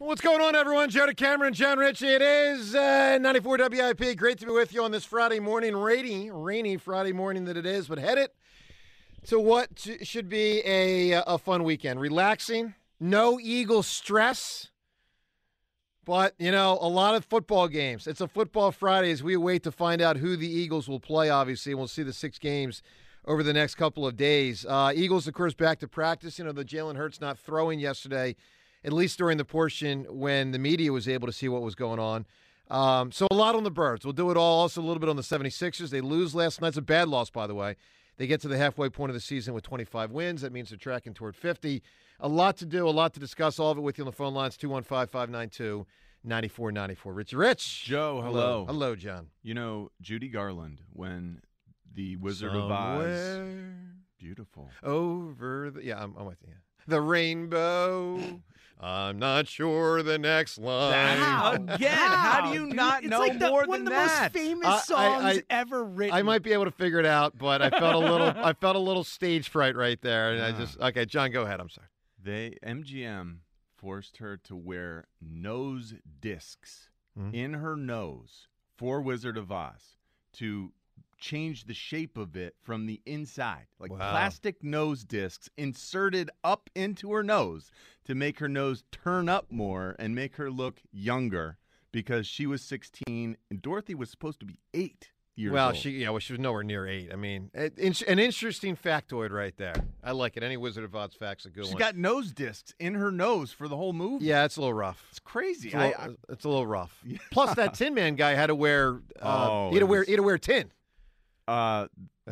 What's going on, everyone? Joe DeCamara, John Ritchie. It is uh, 94 WIP. Great to be with you on this Friday morning, rainy, rainy Friday morning that it is, but head it to what should be a, a fun weekend. Relaxing, no Eagle stress, but, you know, a lot of football games. It's a football Friday as we wait to find out who the Eagles will play, obviously, we'll see the six games over the next couple of days. Uh, Eagles, of course, back to practice. You know, the Jalen Hurts not throwing yesterday – at least during the portion when the media was able to see what was going on. Um, so a lot on the Birds. We'll do it all. Also a little bit on the 76ers. They lose last night. It's a bad loss, by the way. They get to the halfway point of the season with 25 wins. That means they're tracking toward 50. A lot to do, a lot to discuss. All of it with you on the phone lines 215 592 9494. Rich Rich. Joe, hello. hello. Hello, John. You know, Judy Garland, when the Wizard Somewhere of Oz. Beautiful. Over the. Yeah, I'm, I'm with you. The rainbow. I'm not sure the next line. How? Again, how, do you dude? not it's know like the, more one of the that? most famous I- I- songs I- ever written. I might be able to figure it out, but I felt a little I felt a little stage fright right there. And I Ah. just okay, John, go ahead. I'm sorry. They MGM forced her to wear nose discs Mhm. in her nose for Wizard of Oz to change the shape of it from the inside, like Wow. plastic nose discs inserted up into her nose to make her nose turn up more and make her look younger because she was 16 and Dorothy was supposed to be 8 years well, old. she yeah, well, she was nowhere near eight. I mean, an interesting factoid right there. I like it. Any Wizard of Oz fact's a good She's one. got nose discs in her nose for the whole movie. yeah, it's a little rough. It's crazy. It's a I, little, I, it's a little rough. Yeah. Plus, that Tin Man guy had to wear. Uh, Oh, he had to wear. was- He had to wear tin. Uh,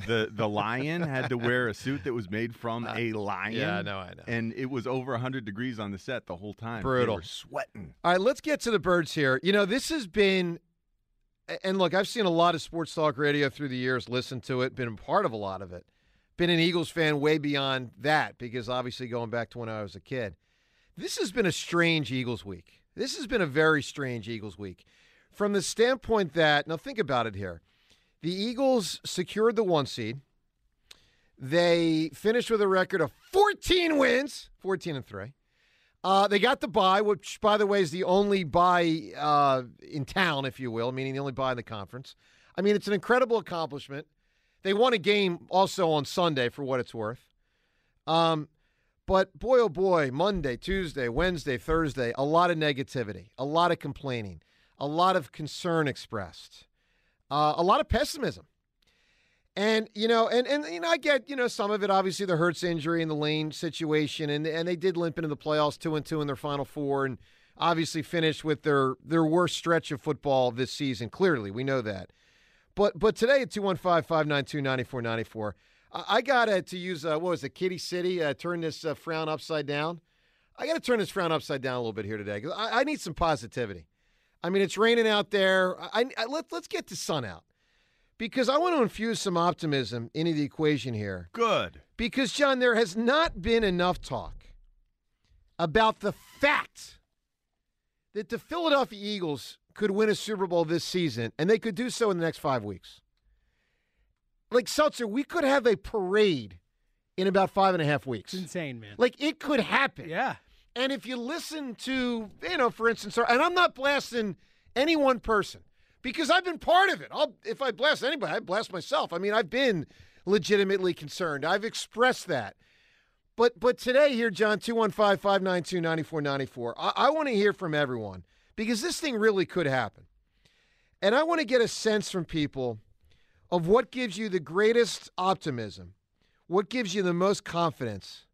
the the lion had to wear a suit that was made from a lion. Uh, Yeah, no, I know. And it was over 100 degrees on the set the whole time. Brutal. They were sweating. All right, let's get to the birds here. You know, this has been, and look, I've seen a lot of sports talk radio through the years, listened to it, been a part of a lot of it. Been an Eagles fan way beyond that because obviously going back to when I was a kid. This has been a strange Eagles week. This has been a very strange Eagles week. From the standpoint that, now think about it here. The Eagles secured the one seed. They finished with a record of 14 wins, 14 and 3. Uh, they got the bye, which, by the way, is the only bye uh, in town, if you will, meaning the only bye in the conference. I mean, it's an incredible accomplishment. They won a game also on Sunday, for what it's worth. Um, but boy, oh boy, Monday, Tuesday, Wednesday, Thursday, a lot of negativity, a lot of complaining, a lot of concern expressed, uh, a lot of pessimism. And you know, and and you know, I get you know some of it. Obviously, the Hurts injury and the Lane situation, and and they did limp into the playoffs two and two in their final four, and obviously finished with their their worst stretch of football this season. Clearly, we know that. But but today at 215-592-9494, I, I got to to use uh, what was it, Kitty City? Uh, turn this uh, frown upside down. I got to turn this frown upside down a little bit here today because I, I need some positivity. I mean, it's raining out there. I, I, let, let's get the sun out because I want to infuse some optimism into the equation here. Good. Because, John, there has not been enough talk about the fact that the Philadelphia Eagles could win a Super Bowl this season, and they could do so in the next five weeks. Like, Seltzer, we could have a parade in about five and a half weeks. It's insane, man. Like, it could happen. yeah. And if you listen to, you know, for instance, and I'm not blasting any one person because I've been part of it. I'll, if I blast anybody, I blast myself. I mean, I've been legitimately concerned. I've expressed that. But but today here, John, 215-592-9494, I, I want to hear from everyone because this thing really could happen. And I want to get a sense from people of what gives you the greatest optimism, what gives you the most confidence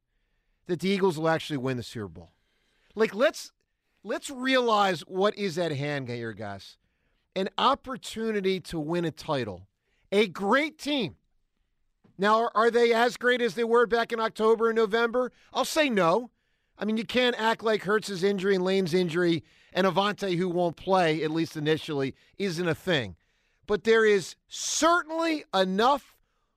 that the Eagles will actually win the Super Bowl. Like let's let's realize what is at hand here, guys. An opportunity to win a title. A great team. Now, are, are they as great as they were back in October and November? I'll say no. I mean, you can't act like Hurts's injury and Lane's injury and Avonte, who won't play, at least initially, isn't a thing. But there is certainly enough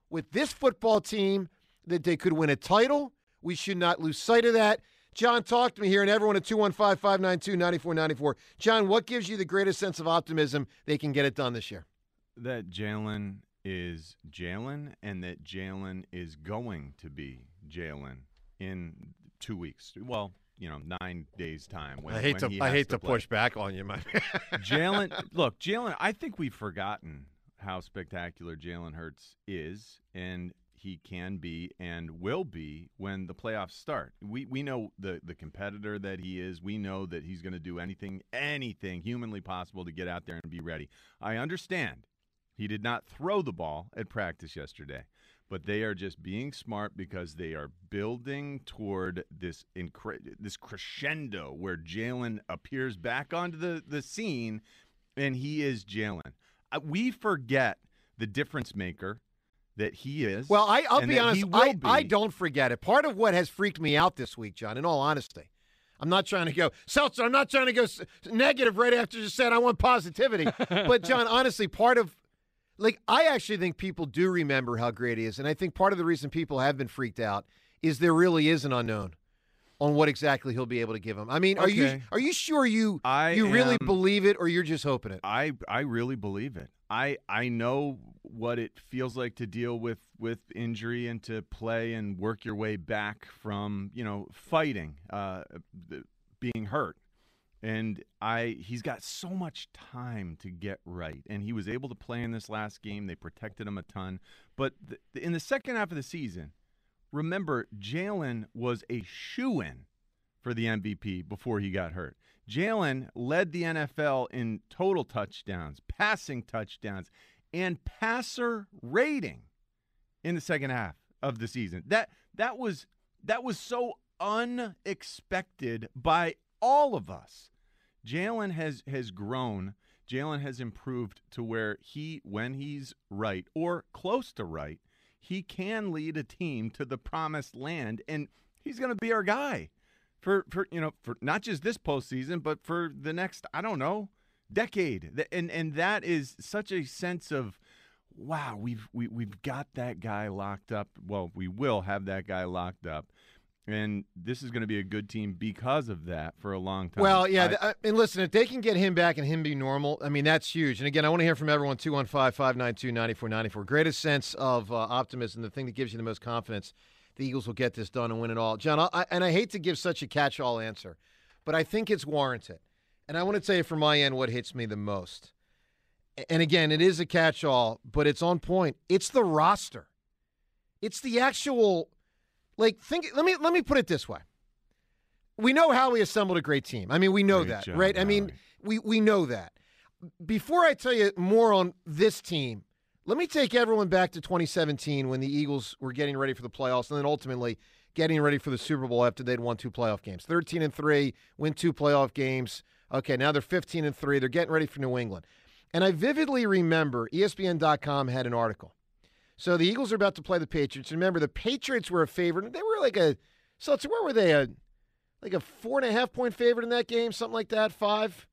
with this football team that they could win a title. We should not lose sight of that. John, talk to me here, and everyone at 215 592 9494. John, what gives you the greatest sense of optimism they can get it done this year? That Jalen is Jalen and that Jalen is going to be Jalen in two weeks. Well, you know nine days time. When, I hate to I hate to, play. push back on you, man. Jalen, look, Jalen. I think we've forgotten how spectacular Jalen Hurts is, and he can be and will be when the playoffs start. We we know the the competitor that he is. We know that he's going to do anything anything humanly possible to get out there and be ready. I understand he did not throw the ball at practice yesterday, but they are just being smart because they are building toward this incre- this crescendo where Jalen appears back onto the the scene, and he is Jalen. We forget the difference maker that he is. Well, I, I'll be honest. I, be. I don't forget it. Part of what has freaked me out this week, John, in all honesty, I'm not trying to go, Seltzer, I'm not trying to go negative right after you said I want positivity. but, John, honestly, part of, like, I actually think people do remember how great he is. And I think part of the reason people have been freaked out is there really is an unknown on what exactly he'll be able to give him. I mean, are you are you sure you I you really am- believe it or you're just hoping it? I I really believe it. I I know what it feels like to deal with with injury and to play and work your way back from you know fighting, uh, being hurt, and I he's got so much time to get right, and he was able to play in this last game. They protected him a ton, but th- in the second half of the season, remember Jalen was a shoe in for the MVP before he got hurt. Jalen led the NFL in total touchdowns, passing touchdowns, and passer rating in the second half of the season. That that was that was so unexpected by all of us. Jalen has has grown. Jalen has improved to where he, when he's right or close to right, he can lead a team to the promised land, and he's going to be our guy for for you know for not just this postseason, but for the next I don't know decade. And and that is such a sense of wow, we've we, we've got that guy locked up. Well, we will have that guy locked up. And this is going to be a good team because of that for a long time. Well, yeah, I- th- uh, and listen, if they can get him back and him be normal, I mean, that's huge. And again, I want to hear from everyone 215 592 9494. Greatest sense of uh, optimism, the thing that gives you the most confidence the Eagles will get this done and win it all. John, I, and I hate to give such a catch all answer, but I think it's warranted. And I want to tell you from my end what hits me the most. And again, it is a catch all, but it's on point. It's the roster, it's the actual. Like think let me let me put it this way we know how we assembled a great team. I mean, we know Great that, job, right? I mean, we we know that. Before I tell you more on this team, let me take everyone back to 2017 when the Eagles were getting ready for the playoffs and then ultimately getting ready for the Super Bowl after they'd won two playoff games. 13 and 3, win two playoff games. Okay, now they're 15 and 3. They're getting ready for New England. And I vividly remember ESPN.com had an article. So the Eagles are about to play the Patriots. Remember, the Patriots were a favorite. They were like a so where were they? A like a four and a half point favorite in that game, something like that. Five,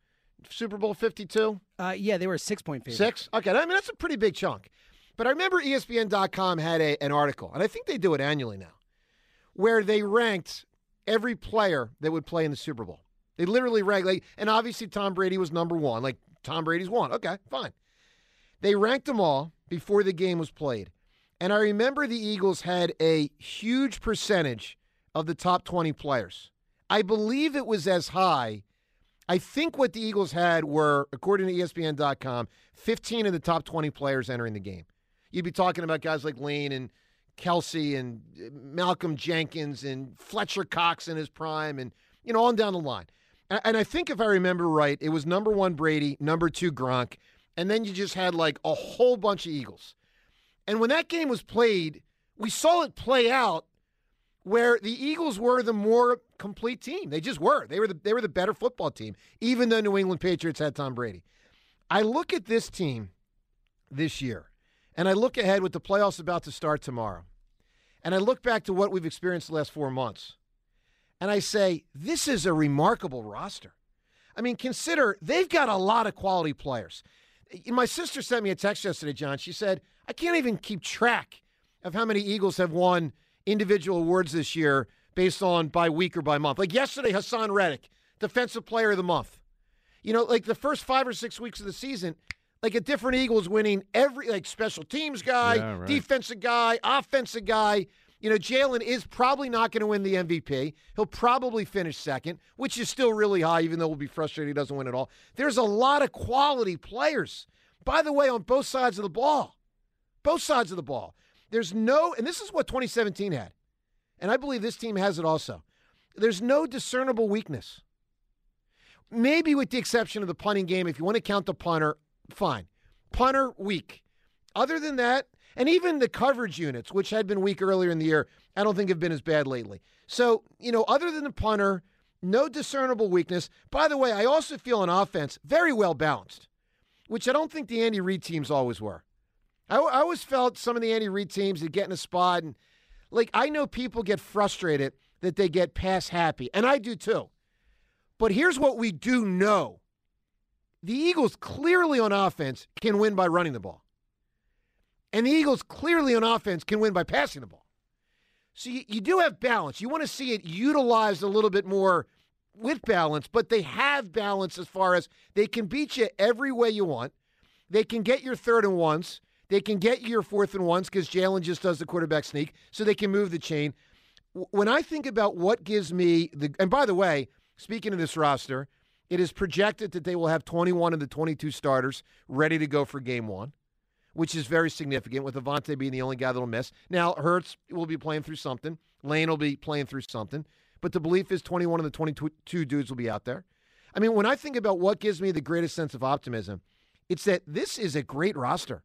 Super Bowl fifty two. Uh, yeah, they were a six point favorite. Six? Okay, I mean that's a pretty big chunk. But I remember ESPN.com had a, an article, and I think they do it annually now, where they ranked every player that would play in the Super Bowl. They literally ranked, like, and obviously Tom Brady was number one. Like Tom Brady's one. Okay, fine. They ranked them all before the game was played, and I remember the Eagles had a huge percentage of the top twenty players. I believe it was as high I think what the Eagles had were, according to ESPN.com, 15 of the top 20 players entering the game. You'd be talking about guys like Lane and Kelce and uh, Malcolm Jenkins and Fletcher Cox in his prime and, you know, on down the line. And I think if I remember right, it was number one Brady, number two Gronk, and then you just had like a whole bunch of Eagles. And when that game was played, we saw it play out where the Eagles were the more complete team. They just were. They were the they were the better football team, even though New England Patriots had Tom Brady. I look at this team this year, and I look ahead with the playoffs about to start tomorrow, and I look back to what we've experienced the last four months, and I say this is a remarkable roster. I mean, consider they've got a lot of quality players. My sister sent me a text yesterday, John. She said, I can't even keep track of how many Eagles have won individual awards this year based on by week or by month. Like yesterday, Haason Reddick, Defensive Player of the Month. You know, like the first five or six weeks of the season, like a different Eagles winning every, like special teams guy, Yeah, right. defensive guy, offensive guy. You know, Jalen is probably not going to win the MVP. He'll probably finish second, which is still really high, even though we'll be frustrated he doesn't win at all. There's a lot of quality players, by the way, on both sides of the ball. Both sides of the ball. There's no, and this is what 2017 had, and I believe this team has it also. There's no discernible weakness. Maybe with the exception of the punting game, if you want to count the punter, fine. Punter, weak. Other than that, and even the coverage units, which had been weak earlier in the year, I don't think have been as bad lately. So, you know, other than the punter, no discernible weakness. By the way, I also feel on offense very well balanced, which I don't think the Andy Reid teams always were. I, I always felt some of the Andy Reid teams that get in a spot and, like, I know people get frustrated that they get pass happy, and I do too. But here's what we do know the Eagles clearly on offense can win by running the ball. And the Eagles clearly on offense can win by passing the ball. So you, you do have balance. You want to see it utilized a little bit more with balance, but they have balance as far as they can beat you every way you want. They can get your third and ones. They can get your fourth and ones because Jalen just does the quarterback sneak, so they can move the chain. When I think about what gives me the, and by the way, speaking of this roster, it is projected that they will have 21 of the 22 starters ready to go for game one which is very significant with Avonte being the only guy that'll miss. Now, Hurts will be playing through something. Lane will be playing through something. But the belief is 21 of the 22 dudes will be out there. I mean, when I think about what gives me the greatest sense of optimism, it's that this is a great roster.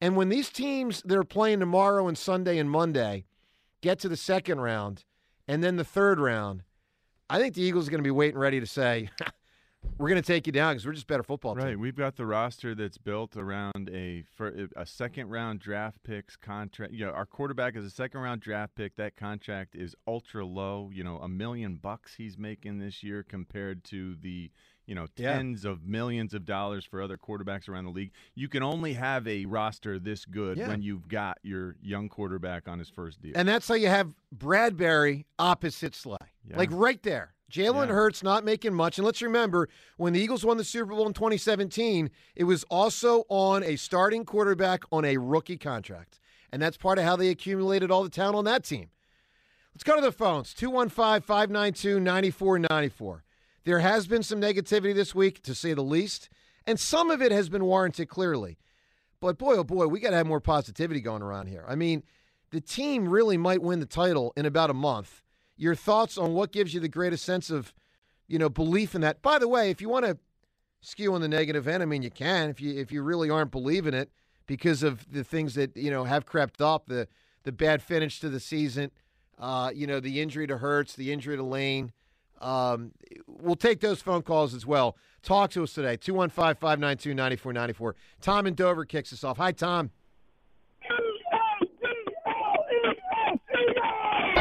And when these teams that are playing tomorrow and Sunday and Monday get to the second round and then the third round, I think the Eagles are going to be waiting ready to say, we're going to take you down because we're just better football right. team. Right. We've got the roster that's built around a a second round draft picks contract. You know, our quarterback is a second round draft pick. That contract is ultra low. You know, a million bucks he's making this year compared to the you know tens yeah. of millions of dollars for other quarterbacks around the league. You can only have a roster this good yeah. when you've got your young quarterback on his first deal. And that's how you have Bradberry opposite Slay, yeah. like right there. Jalen yeah. Hurts not making much. And let's remember, when the Eagles won the Super Bowl in 2017, it was also on a starting quarterback on a rookie contract. And that's part of how they accumulated all the talent on that team. Let's go to the phones 215 592 9494. There has been some negativity this week, to say the least, and some of it has been warranted clearly. But boy, oh boy, we got to have more positivity going around here. I mean, the team really might win the title in about a month your thoughts on what gives you the greatest sense of, you know, belief in that. By the way, if you want to skew on the negative end, I mean, you can. If you if you really aren't believing it because of the things that you know have crept up, the the bad finish to the season, uh, you know, the injury to Hurts, the injury to Lane. Um, we'll take those phone calls as well. Talk to us today, 215 592 9494. Tom in Dover kicks us off. Hi, Tom.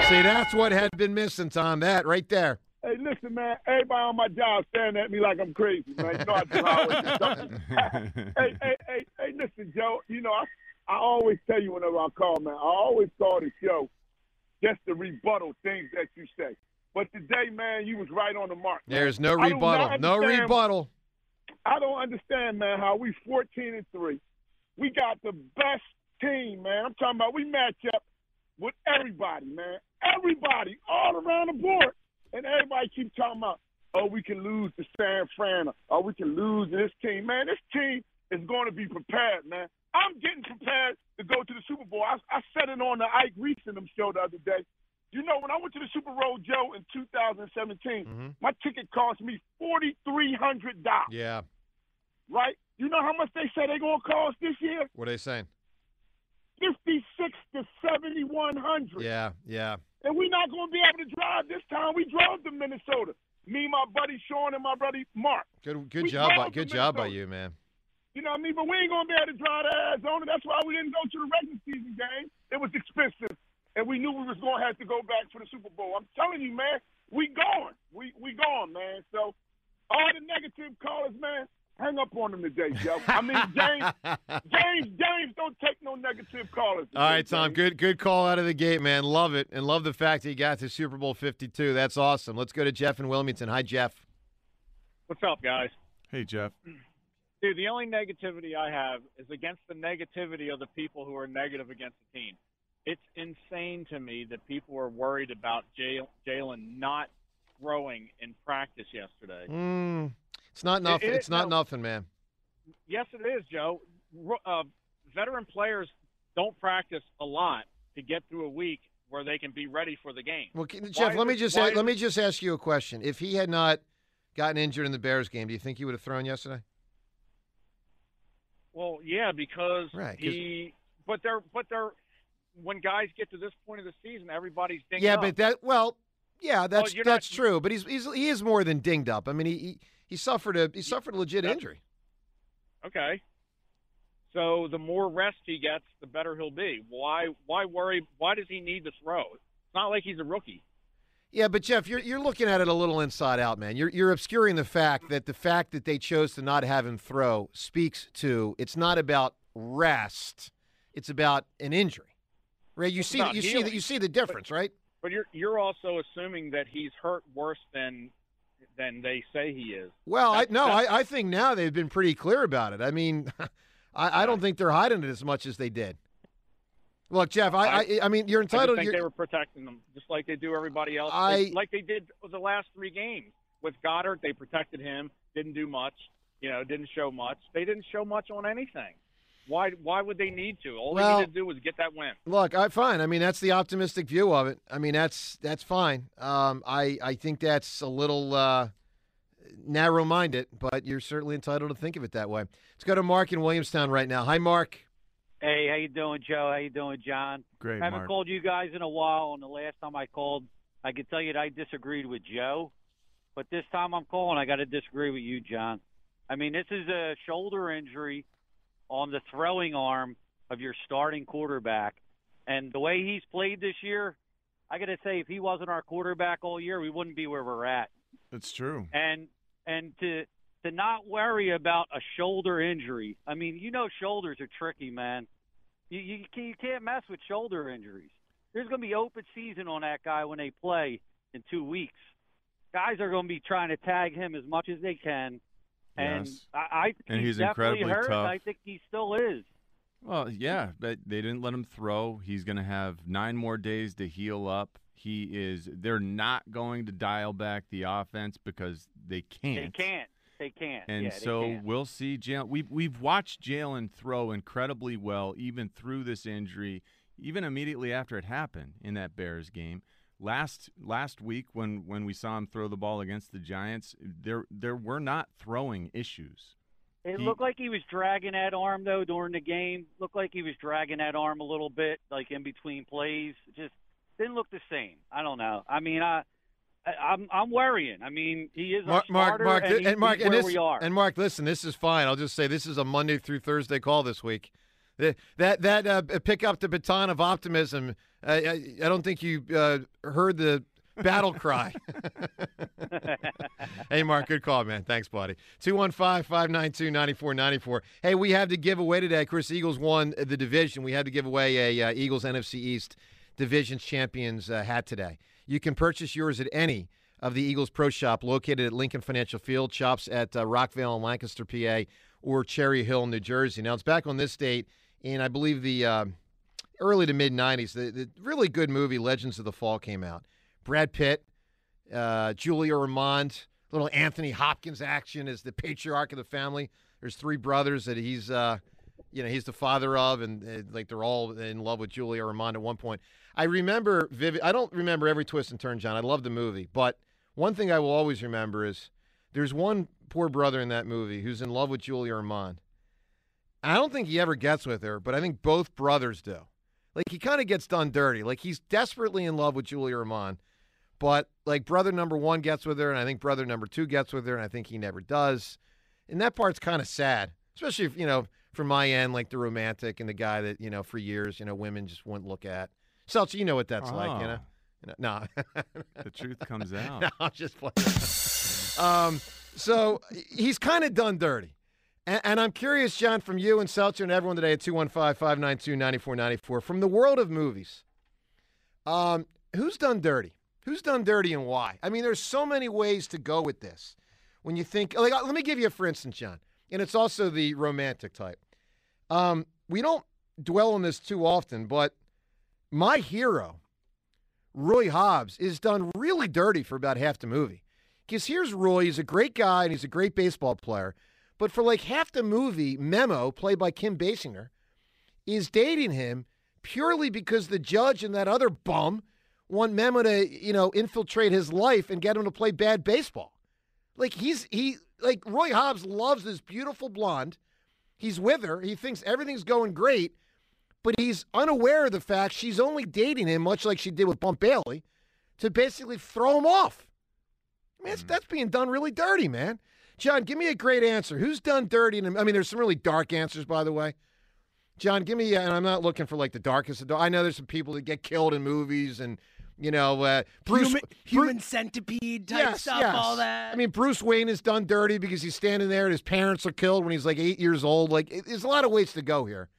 See, that's what had been missing, Tom. That right there. Hey, listen, man. Everybody on my job staring at me like I'm crazy, man. You know I do always something. hey, hey, hey, hey, listen, Joe. You know I, I always tell you whenever I call, man. I always start a show just to rebuttal things that you say. But today, man, you was right on the mark. Man. There's no rebuttal. No rebuttal. I don't understand, man, how we 14 and three. We got the best team, man. I'm talking about we match up with everybody, man. Everybody, all around the board. And everybody keep talking about, oh, we can lose to San Fran, or we can lose this team. Man, this team is going to be prepared, man. I'm getting prepared to go to the Super Bowl. I, I said it on the Ike Reese and them show the other day. You know, when I went to the Super Bowl, Joe, in 2017, mm-hmm. my ticket cost me $4,300. Yeah. Right? You know how much they say they're going to cost this year? What are they saying? 56 to 7,100. Yeah, yeah. And we're not going to be able to drive this time. We drove to Minnesota. Me, my buddy Sean, and my buddy Mark. Good, good job, by, good job by you, man. You know what I mean? But we ain't going to be able to drive to Arizona. That's why we didn't go to the regular season game. It was expensive, and we knew we was going to have to go back for the Super Bowl. I'm telling you, man, we going. We we going, man. So all the negative callers, man, hang up on him today, Joe. I mean, James, James, James, don't take no negative callers. Today, All right, Tom. James. Good, good call out of the gate, man. Love it, and love the fact that he got to Super Bowl Fifty Two. That's awesome. Let's go to Jeff in Wilmington. Hi, Jeff. What's up, guys? Hey, Jeff. Dude, the only negativity I have is against the negativity of the people who are negative against the team. it's insane to me that people are worried about Jalen not throwing in practice yesterday. Mm, it's not nothing. It, it, it's not no, nothing, man. Yes, it is, Joe. Uh, veteran players don't practice a lot to get through a week where they can be ready for the game. Well, Jeff, why let me just let me just ask you a question. If he had not gotten injured in the Bears game, do you think he would have thrown yesterday? Well, yeah, because right, he. But they're but they're when guys get to this point of the season, everybody's dinged yeah, up. but that well, yeah, that's well, that's not, true. But he's, he's he is more than dinged up. I mean, he he, he suffered a he suffered a legit injury. Okay. So the more rest he gets, the better he'll be. Why why worry? Why does he need to throw? It's not like he's a rookie. Yeah, but Jeff, you're you're looking at it a little inside out, man. You're you're obscuring the fact that the fact that they chose to not have him throw speaks to it's not about rest, it's about an injury. Right? You see you see that you see the difference, but, right? But you're you're also assuming that he's hurt worse than than they say he is. Well, I, no, I, I think now they've been pretty clear about it. I mean, I, I don't think they're hiding it as much as they did. Look, Jeff, I, I, I mean, you're entitled. To I think they were protecting them, just like they do everybody else. I, like they did the last three games with Goddard. They protected him, didn't do much. You know, didn't show much. They didn't show much on anything. Why? Why would they need to? All well, they need to do was get that win. Look, I fine. I mean, that's the optimistic view of it. I mean, that's that's fine. Um, I I think that's a little. Uh, narrow-minded, but you're certainly entitled to think of it that way. Let's go to Mark in Williamstown right now. Hi, Mark. Hey, how you doing, Joe? How you doing, John? Great. I haven't Mark. called you guys in a while, and the last time I called, I could tell you that I disagreed with Joe, but this time I'm calling, I got to disagree with you, John. I mean, this is a shoulder injury on the throwing arm of your starting quarterback, and the way he's played this year, I got to say, if he wasn't our quarterback all year, we wouldn't be where we're at. That's true. And and to to not worry about a shoulder injury. I mean, you know, shoulders are tricky, man. You you, you can't mess with shoulder injuries. There's going to be open season on that guy when they play in two weeks. Guys are going to be trying to tag him as much as they can, and yes. I, I think and he's, he's incredibly hurt. tough. I think he still is. Well, yeah, but they didn't let him throw. He's going to have nine more days to heal up. He is. They're not going to dial back the offense because they can't. They can't. They can't. And yeah, so we'll see. Jalen, we've we've watched Jalen throw incredibly well, even through this injury, even immediately after it happened in that Bears game. Last last week, when when we saw him throw the ball against the Giants, there there were not throwing issues. It he, looked like he was dragging that arm though during the game. Looked like he was dragging that arm a little bit, like in between plays. Just didn't look the same. I don't know. I mean, I I'm I'm worrying. I mean, he is Mark, Mark, Mark, and, and Mark, and this, we are. And Mark, listen, this is fine. I'll just say this is a Monday through Thursday call this week. That that uh, pick up the baton of optimism. Uh, I, I, don't think you uh, heard the battle cry. hey, Mark, good call, man. Thanks, buddy. 215 592 9494. Hey, we have to give away today. Chris Eagles won the division. We had to give away a uh, Eagles NFC East Divisions Champions uh, hat today. You can purchase yours at any of the Eagles Pro Shop located at Lincoln Financial Field, shops at uh, Rockvale and Lancaster, PA, or Cherry Hill, New Jersey. Now, it's back on this date and I believe, the uh, early to mid 90s. The, the, really good movie, Legends of the Fall, came out. Brad Pitt, uh, Julia Ormond, little Anthony Hopkins action as the patriarch of the family. There's three brothers that he's. Uh, you know, he's the father of, and uh, like they're all in love with Julia Ormond at one point. I remember vivid. I don't remember every twist and turn, John. I love the movie, but one thing I will always remember is there's one poor brother in that movie who's in love with Julia Ormond. I don't think he ever gets with her, but I think both brothers do. Like he kind of gets done dirty. Like he's desperately in love with Julia Ormond, but like brother number one gets with her, and I think brother number two gets with her, and I think he never does. And that part's kind of sad, especially if you know from my end, like the romantic and the guy that you know for years, you know, women just wouldn't look at. Seltzer, you know what that's oh. like, you know. You know no, the truth comes out. no, I'm just playing. um, so he's kind of done dirty. And, and, I'm curious, John, from you and Seltzer and everyone today at 215 592 9494, from the world of movies, um, who's done dirty? Who's done dirty and why? I mean, there's so many ways to go with this. When you think, like, let me give you a for instance, John, and it's also the romantic type. Um, we don't dwell on this too often, but my hero, Roy Hobbs, is done really dirty for about half the movie. Because here's Roy, he's a great guy and he's a great baseball player. But for like half the movie, Memo, played by Kim Basinger, is dating him purely because the judge and that other bum want Memo to, you know, infiltrate his life and get him to play bad baseball. Like he's he like Roy Hobbs loves this beautiful blonde. He's with her. He thinks everything's going great, but he's unaware of the fact she's only dating him, much like she did with Bump Bailey, to basically throw him off. I mean, mm. that's being done really dirty, man. John, give me a great answer. Who's done dirty? I mean, there's some really dark answers, by the way. John, give me, and I'm not looking for like the darkest. Of, I know there's some people that get killed in movies and you know, uh, Bruce human, human centipede type yes, stuff, yes. all that. I mean, Bruce Wayne is done dirty because he's standing there and his parents are killed when he's like eight years old. Like, it, there's a lot of ways to go here.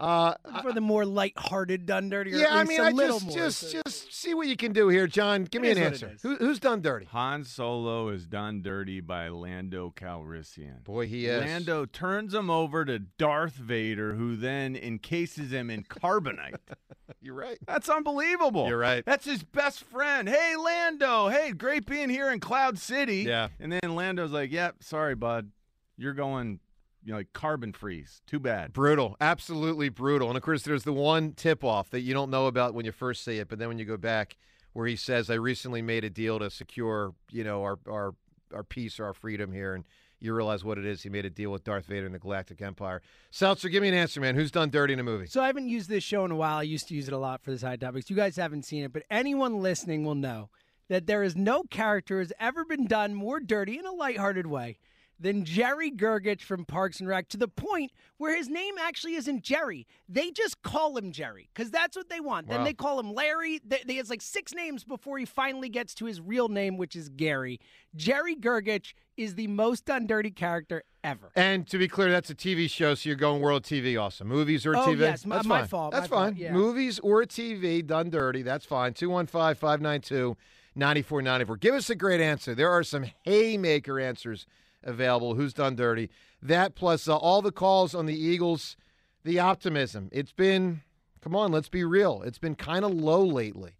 Uh, for the more light-hearted done dirty. Yeah, I mean, I just more, just so. just see what you can do here, John. Give me an answer. Who, who's done dirty? Han Solo is done dirty by Lando Calrissian. Boy, he is. Lando turns him over to Darth Vader, who then encases him in carbonite. You're right. That's unbelievable. You're right. That's his best friend. Hey, Lando. Hey, great being here in Cloud City. Yeah. And then Lando's like, "Yep, yeah, sorry, bud. You're going you know, like carbon freeze. Too bad. Brutal. Absolutely brutal. And of course, there's the one tip off that you don't know about when you first see it, but then when you go back, where he says, "I recently made a deal to secure, you know, our our our peace or our freedom here," and you realize what it is. He made a deal with Darth Vader and the Galactic Empire. Seltzer, give me an answer, man. Who's done dirty in a movie? So I haven't used this show in a while. I used to use it a lot for the side topics. You guys haven't seen it, but anyone listening will know that there is no character has ever been done more dirty in a lighthearted way than Jerry Gergich from Parks and Rec to the point where his name actually isn't Jerry. They just call him Jerry because that's what they want. Wow. Then they call him Larry. They, they, has like six names before he finally gets to his real name, which is Gary. Jerry Gergich is the most done dirty character ever. And to be clear, that's a TV show, so you're going world TV also. Movies or oh, TV? yes, that's my, fine. fault. That's my fine. Fault, yeah. Movies or TV done dirty, that's fine. 215 592 9494. Give us a great answer. There are some haymaker answers available. Who's done dirty? That plus uh, all the calls on the Eagles, the optimism. It's been, come on, let's be real. It's been kind of low lately.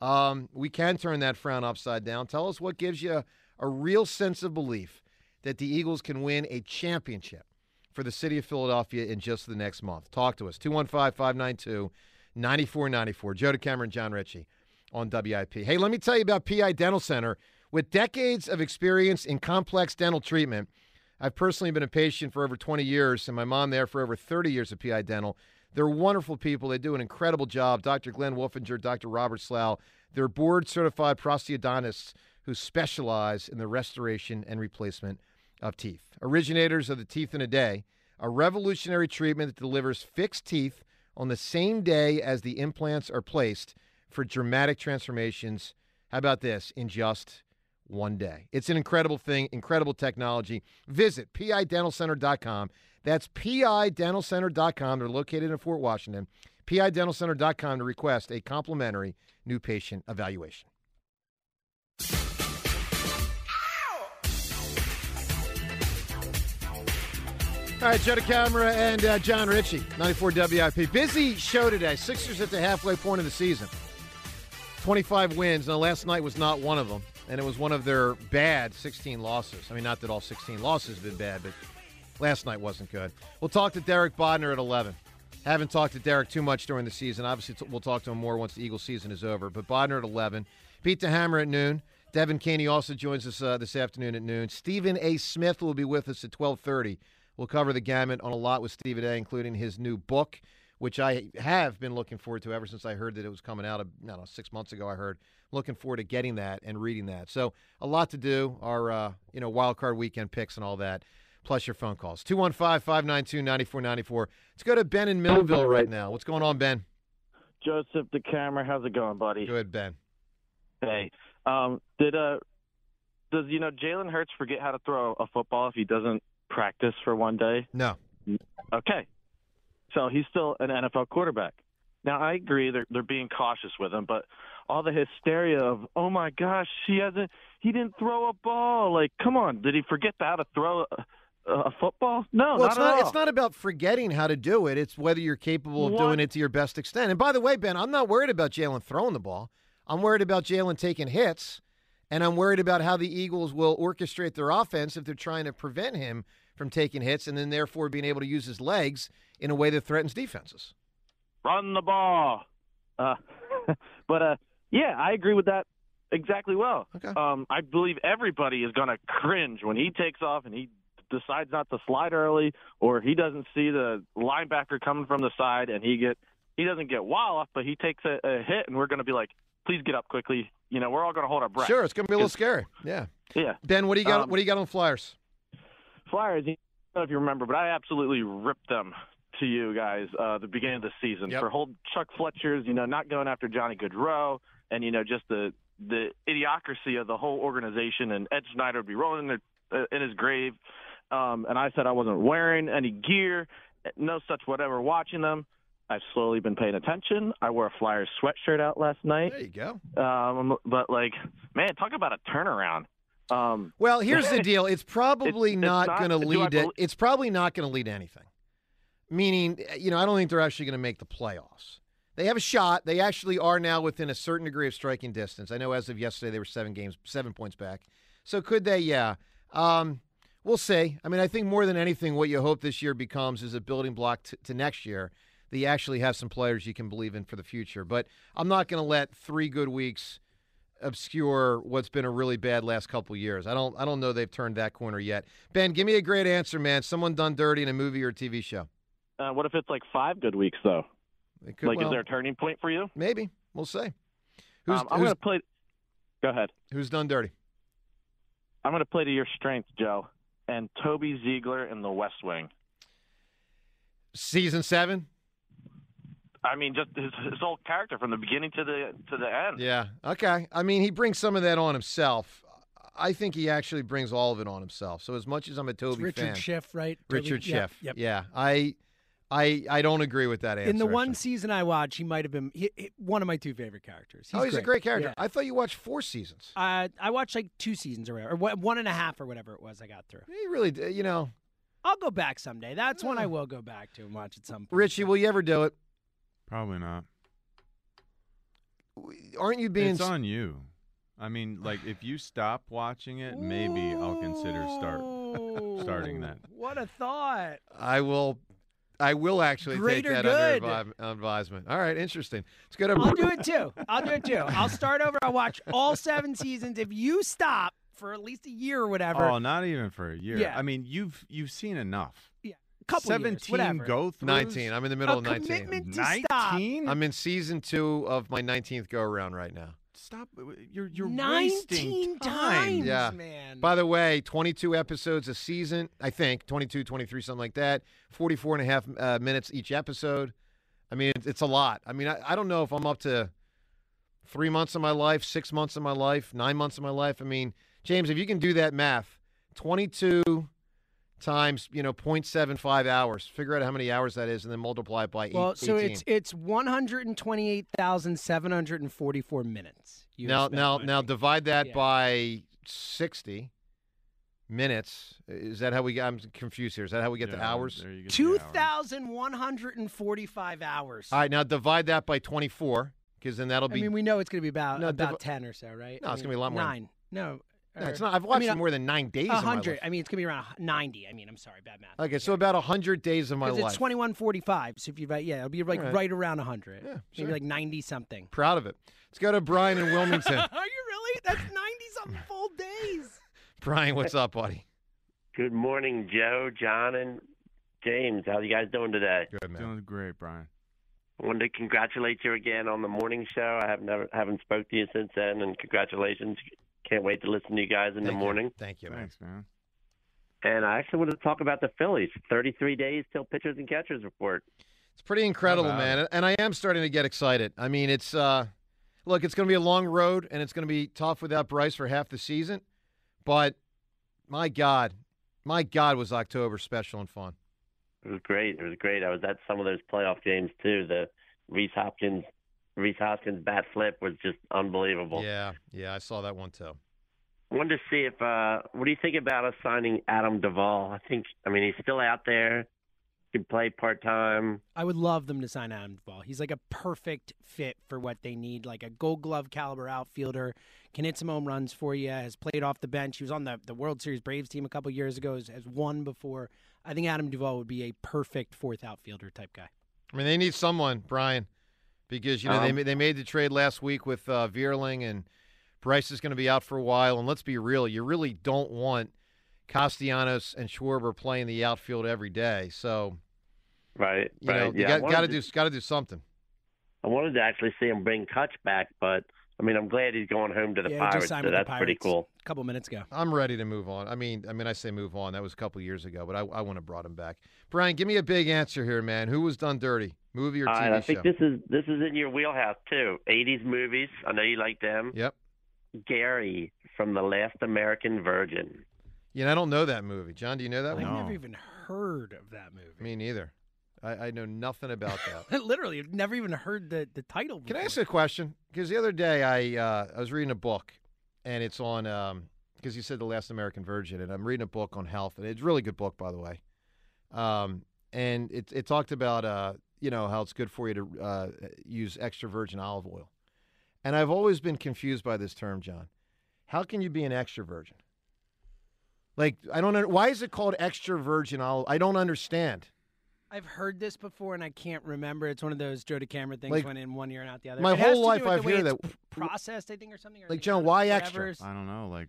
Um, we can turn that frown upside down. Tell us what gives you a real sense of belief that the Eagles can win a championship for the city of Philadelphia in just the next month. Talk to us. 215 592 9494. Joe DeCamara, John Ritchie on WIP. Hey, let me tell you about PI Dental Center. With decades of experience in complex dental treatment, I've personally been a patient for over 20 years, and my mom there for over 30 years at PI Dental. They're wonderful people. They do an incredible job. Dr. Glenn Wolfinger, Dr. Robert Slough, they're board certified prosthodontists who specialize in the restoration and replacement of teeth. Originators of the Teeth in a Day, a revolutionary treatment that delivers fixed teeth on the same day as the implants are placed for dramatic transformations. How about this? In just one day. It's an incredible thing, incredible technology. Visit pidentalcenter.com. That's pidentalcenter.com. They're located in Fort Washington. pidentalcenter.com to request a complimentary new patient evaluation. All right, Joe DeCamara and uh, John Ritchie, 94 WIP. Busy show today. Sixers at the halfway point of the season. 25 wins. Now, last night was not one of them and it was one of their bad 16 losses. I mean, not that all 16 losses have been bad, but last night wasn't good. We'll talk to Derek Bodner at 11. Haven't talked to Derek too much during the season. Obviously, we'll talk to him more once the Eagles season is over. But Bodner at 11. Pete the Hammer at noon. Devin Caney also joins us uh, this afternoon at noon. Stephen A. Smith will be with us at 1230. We'll cover the gamut on a lot with Stephen A., including his new book, which I have been looking forward to ever since I heard that it was coming out. Of, I don't know, six months ago I heard looking forward to getting that and reading that. So a lot to do. Our uh, you know wild card weekend picks and all that. Plus your phone calls 215-592-9494. Let's go to Ben in Millville right now. What's going on, Ben? Joseph the camera. How's it going, buddy? Good, Ben. Hey, um, did uh, does you know Jalen Hurts forget how to throw a football if he doesn't practice for one day? No. Okay, so he's still an NFL quarterback. Now I agree they're they're being cautious with him, but all the hysteria of oh my gosh he hasn't he didn't throw a ball like come on did he forget how to throw a, uh, football? No, well, not it's at not. all. It's not about forgetting how to do it. It's whether you're capable of What? doing it to your best extent. And by the way, Ben, I'm not worried about Jalen throwing the ball. I'm worried about Jalen taking hits, and I'm worried about how the Eagles will orchestrate their offense if they're trying to prevent him from taking hits, and then therefore being able to use his legs in a way that threatens defenses. run the ball. Uh, but uh, yeah, I agree with that exactly well. Okay. Um, I believe everybody is going to cringe when he takes off and he decides not to slide early, or he doesn't see the linebacker coming from the side and he get he doesn't get wall off, but he takes a, a hit, and we're going to be like, please get up quickly. You know, we're all going to hold our breath. Sure, it's going to be a little scary. Yeah. Yeah. Ben, what do you got? Um, what do you got on Flyers? Flyers, I don't know if you remember, but I absolutely ripped them to you guys uh, the beginning of the season Yep. for whole Chuck Fletcher's, you know, not going after Johnny Gaudreau, and you know, just the the idiocracy of the whole organization. And Ed Snider would be rolling in, their, uh, in his grave. Um, and I said I wasn't wearing any gear, no such whatever. Watching them, I've slowly been paying attention. I wore a Flyers sweatshirt out last night. There you go. Um, but like, man, talk about a turnaround. Um, Well, here's the deal. It's probably it's not, not- going to lead to. It's probably not going to lead to anything. Meaning, you know, I don't think they're actually going to make the playoffs. They have a shot. They actually are now within a certain degree of striking distance. I know as of yesterday they were seven games, seven points back. So could they? Yeah. Um, we'll see. I mean, I think more than anything, what you hope this year becomes is a building block t- to next year. That you actually have some players you can believe in for the future. But I'm not going to let three good weeks obscure what's been a really bad last couple years. I don't I don't know they've turned that corner yet. Ben, give me a great answer, man. Someone done dirty in a movie or TV show. Uh, what if it's like five good weeks though? It could, like, well, is there a turning point for you? maybe we'll see. Who's um, I'm going to play. Go ahead. who's done dirty? I'm going to play to your strength, Joe, and Toby Ziegler in The West Wing. Season seven. I mean, just his, his whole character from the beginning to the to the end. Yeah. Okay. I mean, he brings some of that on himself. I think he actually brings all of it on himself. So as much as I'm a It's Toby Richard fan, Schiff, right? Toby? Richard Yep, Schiff. Yep. Yeah. I I I don't agree with that answer. In the one actually. season I watched, he might have been he, he- one of my two favorite characters. He's oh, he's a great character. Yeah. I thought you watched four seasons. Uh, I watched like two seasons or whatever, or one one and a half or whatever it was. I got through. He really, d- you know, I'll go back someday. That's one I will go back to and watch at some point. Richie, will you ever do it? Probably not. Aren't you being It's on you. I mean, like if you stop watching it, maybe I'll consider start. starting that. What a thought! I will. I will actually Greater take that good. under advi- advisement. All right, interesting. Let's go to. I'll do it too. I'll do it too. I'll start over. I'll watch all seven seasons. If you stop for at least a year or whatever, Oh, not even for a year. Yeah. I mean, you've you've seen enough. A couple Seventeen whatever. go through. Nineteen. I'm in the middle a of nineteen. commitment to stop. Nineteen. I'm in season two of my nineteenth go around right now. Stop. You're you're Nineteen wasting time. times, Yeah. man. By the way, 22 episodes a season, I think, 22, 23, something like that. 44 and a half uh, minutes each episode. I mean, it's, it's a lot. I mean, I, I don't know if I'm up to three months of my life, six months of my life, nine months of my life. I mean, James, if you can do that math, 22 times, you know, 0.75 hours, figure out how many hours that is, and then multiply it by eight, well, so 18. it's it's one hundred and twenty eight thousand seven hundred and forty four minutes. you now, now, watching. now divide that Yeah. by 60 minutes. Is that how we? I'm confused here. Is that how we get the Yeah, hours? there you get the hours. thousand one hundred and forty five hours. All right, now divide that by 24, because then that'll be. I mean, we know it's going to be about No, about div- ten or so, right? No, I it's gonna be a lot more than- Nine. No, no, it's not. I've I watched mean, it more than nine days. A hundred. I mean, it's gonna be around ninety. I mean, I'm sorry, bad math. Okay, so about 100 days of my Because life. it's twenty one forty five. So if you write, yeah, it'll be like All right. right, around hundred. Yeah, maybe sure. like ninety something. Proud of it. Let's go to Brian in Wilmington. Are you really? That's ninety something full days. Brian, what's up, buddy? Good morning, Joe, John, and James. How you guys doing today? Good man. Doing great, Brian. I wanted to congratulate you again on the morning show. I have never haven't spoke to you since then, and congratulations. Can't wait to listen to you guys in the Thank you. morning. Thank you, man. Thanks, man. And I actually wanted to talk about the Phillies. Thirty-three days till pitchers and catchers report. It's pretty incredible, about man. And I am starting to get excited. I mean, it's uh look, it's going to be a long road and it's going to be tough without Bryce for half the season. But my God, my God, was October special and fun. It was great. It was great. I was at some of those playoff games too. The Rhys Hopkins, Rhys Hoskins bat flip was just unbelievable. Yeah, yeah, I saw that one too. wanted to see if uh, what do you think about us signing Adam Duvall? I think I mean he's still out there, can play part time. I would love them to sign Adam Duvall. He's like a perfect fit for what they need, like a Gold Glove caliber outfielder. Can hit some home runs for you. Has played off the bench. He was on the the World Series Braves team a couple years ago. Has, has won before. I think Adam Duvall would be a perfect fourth outfielder type guy. I mean, they need someone, Brian, because you know um, they they made the trade last week with uh, Vierling and Bryce is going to be out for a while. And let's be real, you really don't want Castellanos and Schwarber playing the outfield every day. So, right, you right, know, yeah. you got, got to do got to do something. I wanted to actually see him bring Cutch back, but I mean, I'm glad he's going home to the yeah, Pirates. So that's Pirates pretty cool. A couple minutes ago. I'm ready to move on. I mean, I mean, I say move on. That was a couple years ago, but I, I want to brought him back. Brian, give me a big answer here, man. Who was done dirty? Movie or TV right, I think show? this is this is in your wheelhouse too. 80s movies. I know you like them. Yep. Gary from The Last American Virgin. Yeah, I don't know that movie. John, do you know that I've one? never even heard of that movie. Me neither. I, I know nothing about that. Literally, I've never even heard the, the title. Before. Can I ask a question? Because the other day I uh, I was reading a book, and it's on because um, you said the Last American Virgin, and I'm reading a book on health, and it's a really good book, by the way. Um, and it it talked about uh, you know how it's good for you to uh, use extra virgin olive oil, and I've always been confused by this term, John. How can you be an extra virgin? Like I don't know why is it called extra virgin olive? I don't understand. I've heard this before and I can't remember. It's one of those Joe DeCamara things Like, went in one ear and out the other. my It whole has to do life I've heard that- p- processed, I think, or something. or Like, John, why extra? I don't know, like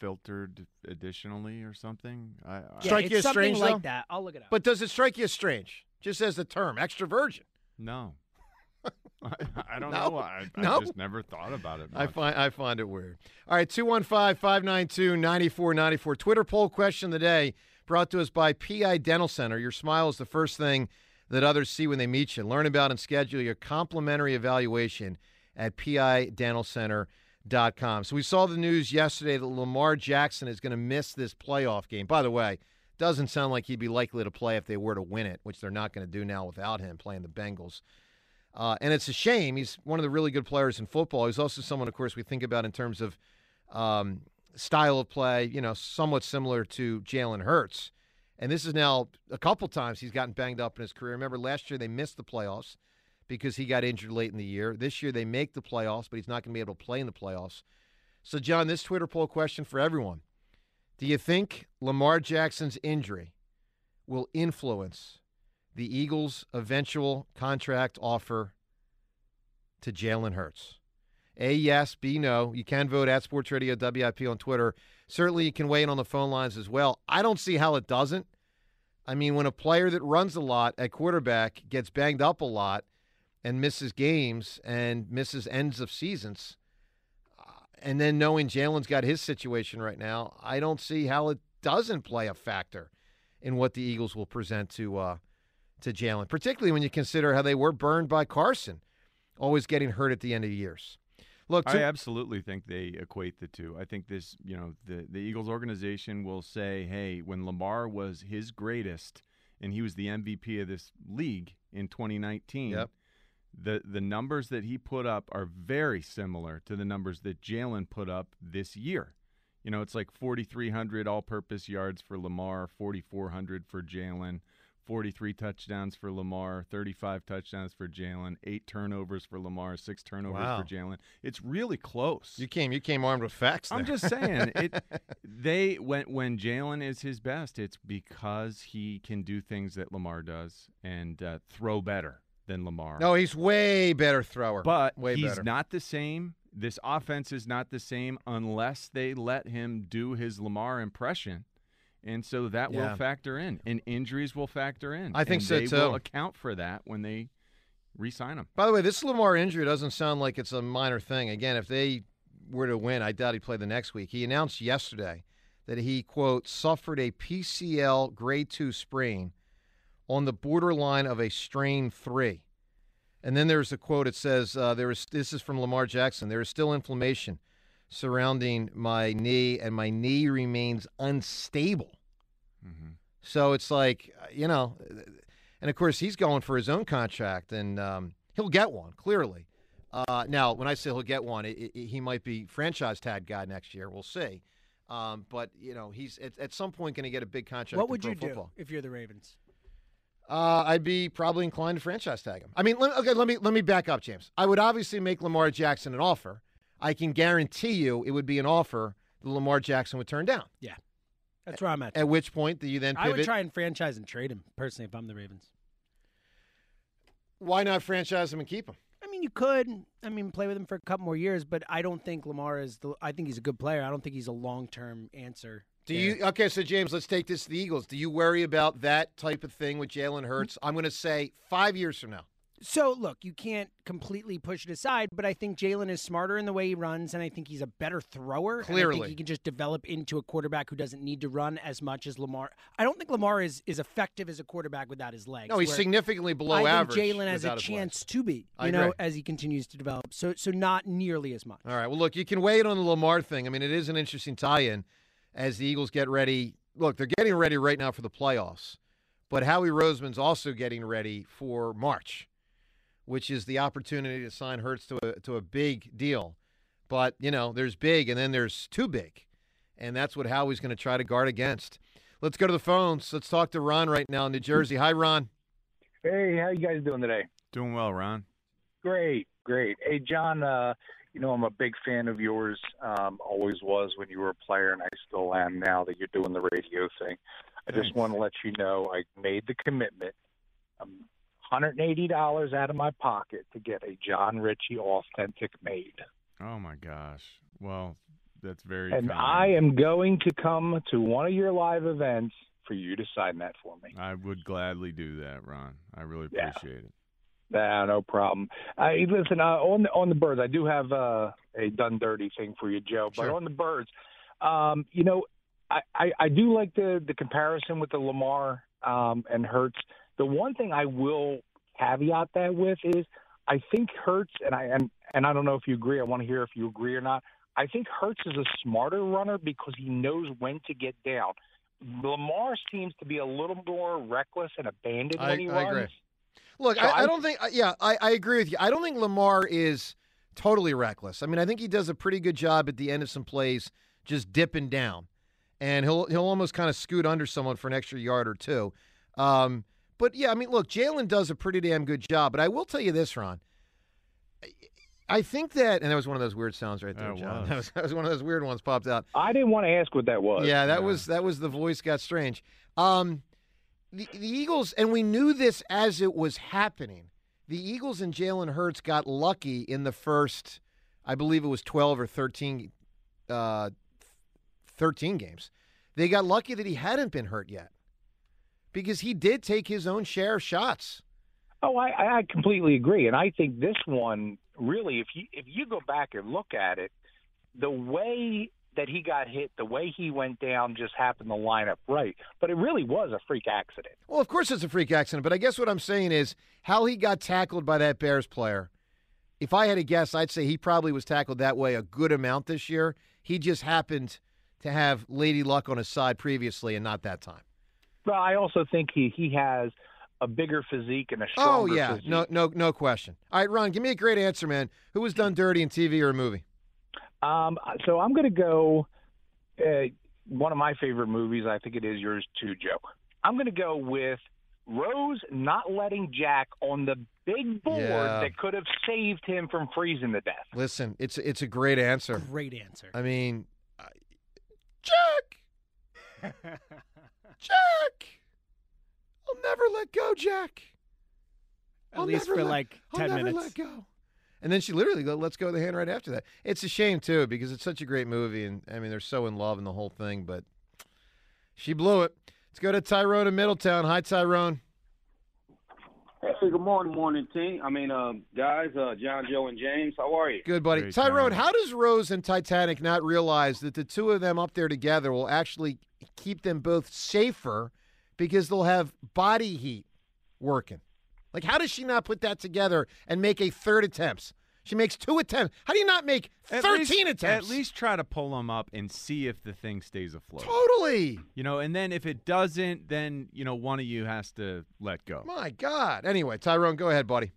filtered additionally or something. I, I Yeah, Strike it's you as something strange, like though? that. I'll look it up. But does it strike you as strange? Just as the term extra virgin. no. I, I don't No. know. I, I No. just never thought about it. I find I find it weird. All right, 215-592-9494. Twitter poll question of the day brought to us by PI Dental Center. Your smile is the first thing that others see when they meet you. Learn about and schedule your complimentary evaluation at pidentalcenter.com. So we saw the news yesterday that Lamar Jackson is going to miss this playoff game. By the way, doesn't sound like he'd be likely to play if they were to win it, which they're not going to do now without him playing the Bengals. Uh, and it's a shame. He's one of the really good players in football. He's also someone, of course, we think about in terms of um, style of play, you know, somewhat similar to Jalen Hurts. And this is now a couple times he's gotten banged up in his career. Remember, last year they missed the playoffs because he got injured late in the year. This year they make the playoffs, but he's not going to be able to play in the playoffs. So, John, this Twitter poll question for everyone Do you think Lamar Jackson's injury will influence the Eagles' eventual contract offer to Jalen Hurts? A, yes. B, no. You can vote at Sports Radio WIP on Twitter. Certainly, you can weigh in on the phone lines as well. I don't see how it doesn't. I mean, when a player that runs a lot at quarterback gets banged up a lot and misses games and misses ends of seasons, and then knowing Jalen's got his situation right now, I don't see how it doesn't play a factor in what the Eagles will present to uh, to Jalen, particularly when you consider how they were burned by Carson, always getting hurt at the end of years. Look, I absolutely think they equate the two. I think this, you know, the the Eagles organization will say, "Hey, when Lamar was his greatest and he was the MVP of this league in 2019, Yep. The the numbers that he put up are very similar to the numbers that Jalen put up this year. You know, it's like 4,300 all-purpose yards for Lamar, 4,400 for Jalen." 43 touchdowns for Lamar, 35 touchdowns for Jalen, eight turnovers for Lamar, six turnovers Wow. for Jalen. It's really close. you came you came armed with facts. I'm just saying it. They when when Jalen is his best, it's because he can do things that Lamar does and uh, throw better than Lamar. no, he's way better thrower. but way he's better. not the same. This offense is not the same unless they let him do his Lamar impression. And so that Yeah. will factor in, and injuries will factor in. I think and so, they too. will account for that when they re-sign him. By the way, this Lamar injury doesn't sound like it's a minor thing. Again, if they were to win, I doubt he'd play the next week. He announced yesterday that he, quote, suffered a PCL grade two sprain on the borderline of a strain three. And then there's a quote. It says, uh, "There is this is from Lamar Jackson. There is still inflammation surrounding my knee, and my knee remains unstable." Mm-hmm. So it's like, uh, you know, and of course he's going for his own contract, and um, he'll get one clearly. Uh, now, when I say he'll get one, it, it, he might be franchise tag guy next year. We'll see. Um, but you know, he's at, at some point going to get a big contract. What would you football. do if you're the Ravens? Uh, I'd be probably inclined to franchise tag him. I mean, let, okay, let me let me back up, James. I would obviously make Lamar Jackson an offer. I can guarantee you it would be an offer that Lamar Jackson would turn down. Yeah, that's where I'm at. At which point do you then I would try and franchise and trade him personally if I'm the Ravens. Why not franchise him and keep him? I mean, you could. I mean, play with him for a couple more years, but I don't think Lamar is. The, I think he's a good player. I don't think he's a long term answer. Do you okay? So James, let's take this to the Eagles. Do you worry about that type of thing with Jalen mm-hmm. Hurts? I'm going to say five years from now. So look, you can't completely push it aside, but I think Jalen is smarter in the way he runs, and I think he's a better thrower. Clearly. think he can just develop into a quarterback who doesn't need to run as much as Lamar. I don't think Lamar is is effective as a quarterback without his legs. No, he's significantly below I average. Jalen has a chance to be, I you know, agree. as he continues to develop. So so not nearly as much. All right. Well, look, you can wait on the Lamar thing. I mean, it is an interesting tie-in as the Eagles get ready. Look, they're getting ready right now for the playoffs, but Howie Roseman's also getting ready for March, which is the opportunity to sign Hurts to a to a big deal. But you know, there's big, and then there's too big, and that's what Howie's going to try to guard against. Let's go to the phones. Let's talk to Ron right now in New Jersey. Hi, Ron. Hey, how you guys doing today? Doing well, Ron. Great, great. Hey, John, uh, you know I'm a big fan of yours. Um, always was when you were a player, and I still am now that you're doing the radio thing. I just want to let you know I made the commitment. Um, $180 out of my pocket to get a Jon Ritchie authentic made. Oh my gosh. Well, that's very. And. I am going to come to one of your live events for you to sign that for me. I would gladly do that, Ron. I really Yeah. appreciate it. Nah, no problem. Uh, listen, uh, on the, on the birds, I do have uh, a done dirty thing for you, Joe. But Sure. on the birds, um, you know, I, I, I do like the the comparison with the Lamar um, and Hurts. The one thing I will caveat that with is I think Hurts and I and and I don't know if you agree. I want to hear if you agree or not. I think Hurts is a smarter runner because he knows when to get down. Lamar seems to be a little more reckless and abandoned I- when he I runs. agree. Look, So I, I I- don't think. uh, Yeah, I, I agree with you. I don't think Lamar is totally reckless. I mean, I think he does a pretty good job at the end of some plays, just dipping down, and he'll he'll almost kind of scoot under someone for an extra yard or two. Um, but yeah, I mean, look, Jalen does a pretty damn good job. But I will tell you this, Ron. I- I think that, and that was one of those weird sounds right there, That John. was. That was, that was one of those weird ones popped out. I didn't want to ask what that was. Yeah, that Yeah. was that was the voice got strange. Um, the the Eagles, and we knew this as it was happening. The Eagles and Jalen Hurts got lucky in the first, I believe it was twelve or thirteen, uh, thirteen games. They got lucky that he hadn't been hurt yet, because he did take his own share of shots. Oh, I, I completely agree, and I think this one really, if you if you go back and look at it, the way that he got hit, the way he went down, just happened to line up right. But it really was a freak accident. Well, of course it's a freak accident, but I guess what I'm saying is how he got tackled by that Bears player. If I had a guess, I'd say he probably was tackled that way a good amount this year. He just happened to have Lady Luck on his side previously and not that time. But I also think he he has a bigger physique and a oh, stronger Oh yeah, physique. no no no question. All right, Ron, give me a great answer, man. Who was done dirty in TV or a movie? Um, so I'm going to go. Uh, one of my favorite movies, I think it is yours too, Joe. I'm going to go with Rose not letting Jack on the big board Yeah. that could have saved him from freezing to death. Listen, it's it's a great answer. Great answer. I mean, I- Jack, Jack, I'll never let go, Jack. At I'll least never for let- like I'll ten never minutes. let go. And then she literally go, lets go of the hand right after that. It's a shame too because it's such a great movie, and I mean they're so in love and the whole thing, but she blew it. Let's go to Tyrone in Middletown. Hi, Tyrone. Hey, good morning, morning team. I mean, uh, guys, uh, John, Joe, and James. How are you? Good buddy. Great, Tyrone, Tyrone. how does Rose and Titanic not realize that the two of them up there together will actually keep them both safer because they'll have body heat working? Like, how does she not put that together and make a third attempt? She makes two attempts. How do you not make At 13 least, attempts? At least try to pull them up and see if the thing stays afloat. Totally. You know, and then if it doesn't, then you know one of you has to let go. My God. Anyway, Tyrone, go ahead, buddy.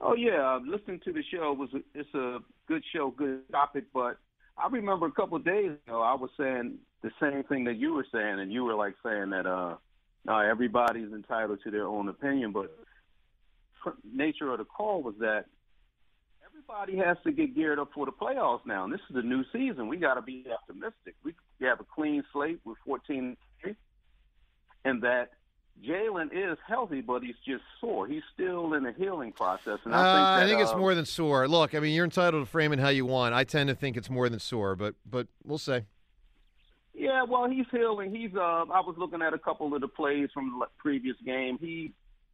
Oh yeah, uh, listening to the show was a, it's a good show, good topic, but I remember a couple of days ago, I was saying the same thing that you were saying, and you were like saying that uh, no, everybody's entitled to their own opinion, but nature of the call was that everybody has to get geared up for the playoffs now. And this is a new season. We got to be optimistic. We, we have a clean slate with 14 and that Jalen is healthy, but he's just sore. He's still in a healing process. And I uh, think, that, I think it's uh, more than sore. Look, I mean, you're entitled to frame it how you want. I tend to think it's more than sore, but but we'll say. Yeah, well, he's healing. He's. Uh, I was looking at a couple of the plays from the previous game. He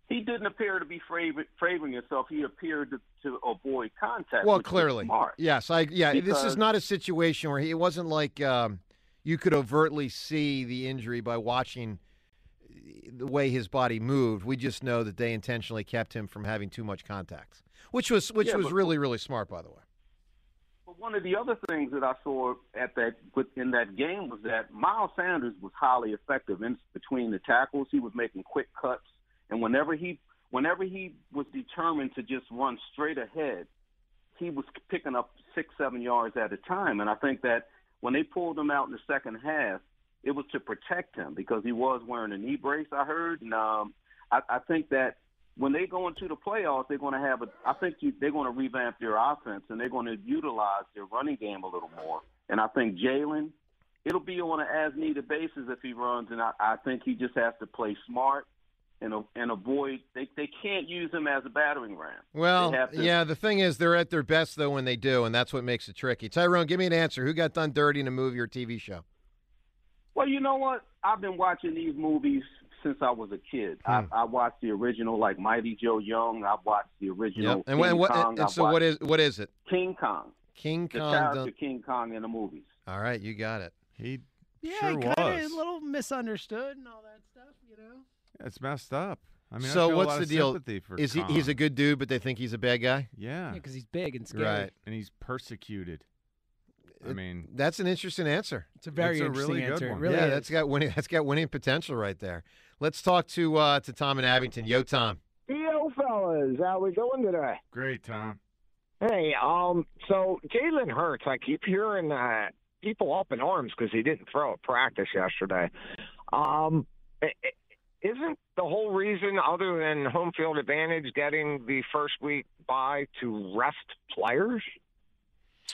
he didn't appear to be favoring, favoring himself. He appeared to, to avoid contact. Well, clearly, smart. yes. I yeah. this is not a situation where he. It wasn't like um, you could overtly see the injury by watching the way his body moved. We just know that they intentionally kept him from having too much contacts, which was which Yeah, was but- really really smart, by the way. One of the other things that I saw at that in that game was that Miles Sanders was highly effective in between the tackles. He was making quick cuts, and whenever he whenever he was determined to just run straight ahead, he was picking up six seven yards at a time. And I think that when they pulled him out in the second half, it was to protect him because he was wearing a knee brace. I heard, and um, I, I think that when they go into the playoffs, they're going to have a. I think you, they're going to revamp their offense and they're going to utilize their running game a little more. And I think Jalen, it'll be on an as-needed basis if he runs, and I, I think he just has to play smart and and avoid. They they can't use him as a battering ram. Well, to- yeah. The thing is, they're at their best though when they do, and that's what makes it tricky. Tyrone, give me an answer. Who got done dirty in a movie or TV show? Well, you know what? I've been watching these movies since I was a kid. I, hmm. I watched the original, like Mighty Joe Young. I watched the original Yep. And, King what- and what? Kong. And I so what watched is what is it? King Kong? King Kong. The Kong. character done- King Kong in the movies. All right, you got it. He Yeah, sure kind of was. a little misunderstood and all that stuff, you know. It's messed up. I mean, I so feel a what's lot the deal? sympathy For Is he? He's a good dude, but they think he's a bad guy. Yeah, because he's big and scary. Right. and he's persecuted. I It- mean, That's an interesting answer. It's a very It's a interesting really good answer. It one. really yeah, is. that's got winning. That's got winning potential right there. Let's talk to uh, to Tom in Abington. Yo, Tom. Yo, fellas, how we doing today? great, Tom. Hey, um, so Jalen Hurts, I keep hearing uh, people up in arms because he didn't throw at practice yesterday. Um, i- i- isn't the whole reason, other than home field advantage, getting the first week bye to rest players?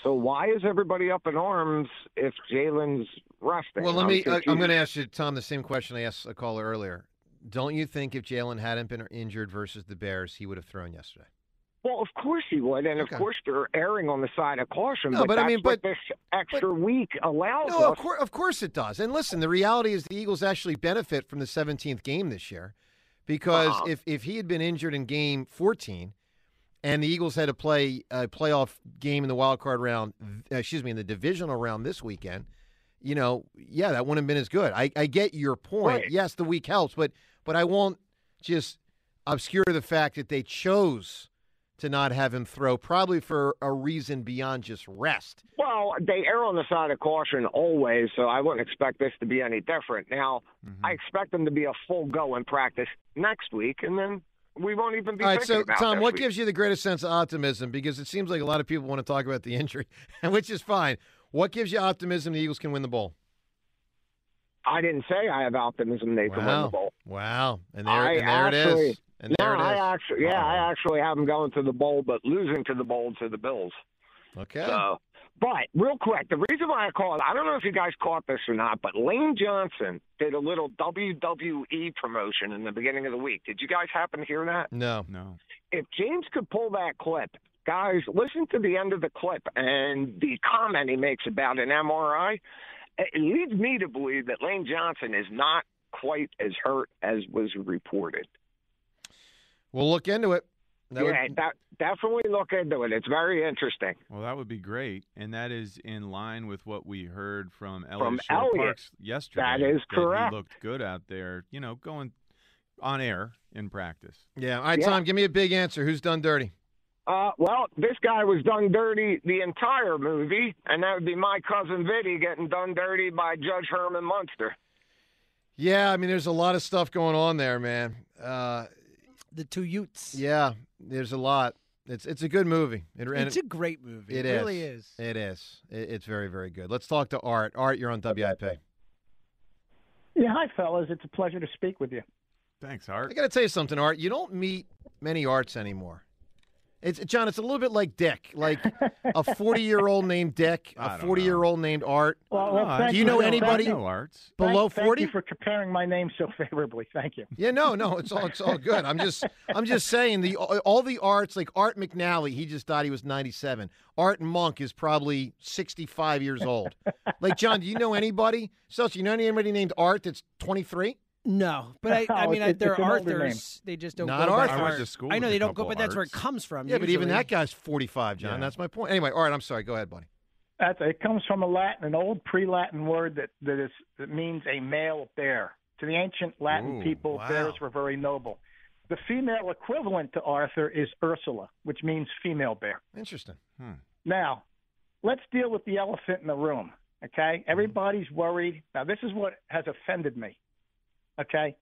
So why is everybody up in arms if Jalen's resting? Well, let me. I, I'm going to ask you, Tom, the same question I asked a caller earlier. Don't you think if Jalen hadn't been injured versus the Bears, he would have thrown yesterday? Well, of course he would, and Okay. of course they're erring on the side of caution. No, but, but I mean, but- this extra week allows No, of us. course, of course it does. And listen, the reality is the Eagles actually benefit from the 17th game this year because Uh-huh. if if he had been injured in game 14 and the Eagles had to play a playoff game in the wild card round, uh, excuse me, in the divisional round this weekend, you know, yeah, that wouldn't have been as good. I, I get your point. Right. Yes, the week helps, but but I won't just obscure the fact that they chose to not have him throw, probably for a reason beyond just rest. Well, they err on the side of caution always, so I wouldn't expect this to be any different. Now, Mm-hmm. I expect them to be a full go in practice next week, and then we won't even be All right, so Tom, what week. gives you the greatest sense of optimism? Because it seems like a lot of people want to talk about the injury, which is fine. What gives you optimism the Eagles can win the bowl? I didn't say I have optimism they can win the bowl. wow, and there, I and there actually- is, and no, it is. I actually, yeah, I actually have them going to the bowl, but losing to the bowl to the Bills. okay, So, but real quick, the reason why I called, I don't know if you guys caught this or not, but Lane Johnson did a little WWE promotion in the beginning of the week. Did you guys happen to hear that? no, No. If James could pull that clip, guys, listen to the end of the clip and the comment he makes about an MRI. It leads me to believe that Lane Johnson is not quite as hurt as was reported. we'll look into it. That would- yeah, that, definitely look into it. It's very interesting. Well, that would be great, and that is in line with what we heard from Elliot From Shore Elliott. Parks yesterday. That is correct. He looked good out there, you know, going on air in practice. yeah. All right, Yeah. Tom, give me a big answer. Who's done dirty? Uh, well, this guy was done dirty the entire movie, and that would be my cousin Vinny getting done dirty by Judge Herman Munster. Yeah, I mean, there's a lot of stuff going on there, man. Uh, The two Utes. yeah, there's a lot. It's it's a good movie. It, it's a great movie. It, it really is. It is. It, it's very very good. Let's talk to Art. Art, you're on WIP. Yeah, hi fellas. It's a pleasure to speak with you. Thanks, Art. I got to tell you something, Art. You don't meet many Arts anymore. It's John. It's a little bit like Dick, like a forty-year-old named Dick, a forty-year-old named Art. Well, well do you know anybody know Arts below forty? Thank you for comparing my name so favorably. Thank you. Yeah, no, no, it's all it's all good. I'm just I'm just saying the all the arts like Art McNally. He just thought he was ninety-seven. Art Monk is probably sixty-five years old. like John, do you know anybody? So, you know anybody named Art that's twenty-three? No, but I, I mean, it's, there it's are Arthurs. They just don't Not go Arthur. by I went to school I know they don't go, couple but that's where it comes from. Yeah, but even that guy's forty-five, John. Yeah. That's my point. Anyway, all right. I'm sorry. Go ahead, buddy. That's, it comes from a Latin, an old pre-Latin word that that is that means a male bear. To the ancient Latin Ooh, people, wow. bears were very noble. The female equivalent to Arthur is Ursula, which means female bear. Interesting. Hmm. Now, let's deal with the elephant in the room. Okay, everybody's worried. Now, this is what has offended me. Okay,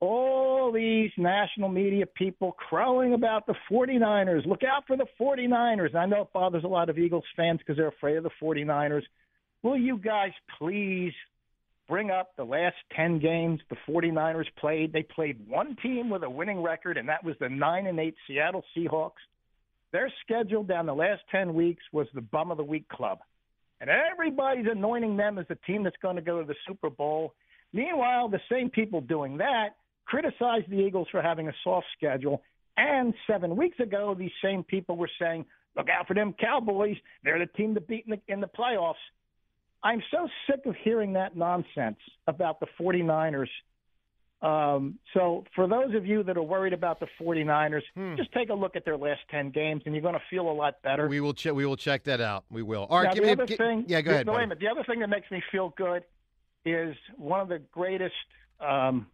all these national media people crowing about the 49ers. Look out for the 49ers. I know it bothers a lot of Eagles fans because they're afraid of the 49ers. Will you guys please bring up the last 10 games the 49ers played? They played one team with a winning record, and that was the 9 and 8 Seattle Seahawks. Their schedule down the last 10 weeks was the bum of the week club. And everybody's anointing them as the team that's going to go to the Super Bowl. Meanwhile, the same people doing that criticized the Eagles for having a soft schedule. And seven weeks ago, these same people were saying, look out for them Cowboys. They're the team to beat in the, in the playoffs. I'm so sick of hearing that nonsense about the 49ers. Um, so, for those of you that are worried about the 49ers, just take a look at their last 10 games, and you're going to feel a lot better. We will check. We will check that out. We will. All right. Now, the me other thing, Yeah, go ahead. wait a minute. The other thing that makes me feel good is one of the greatest um,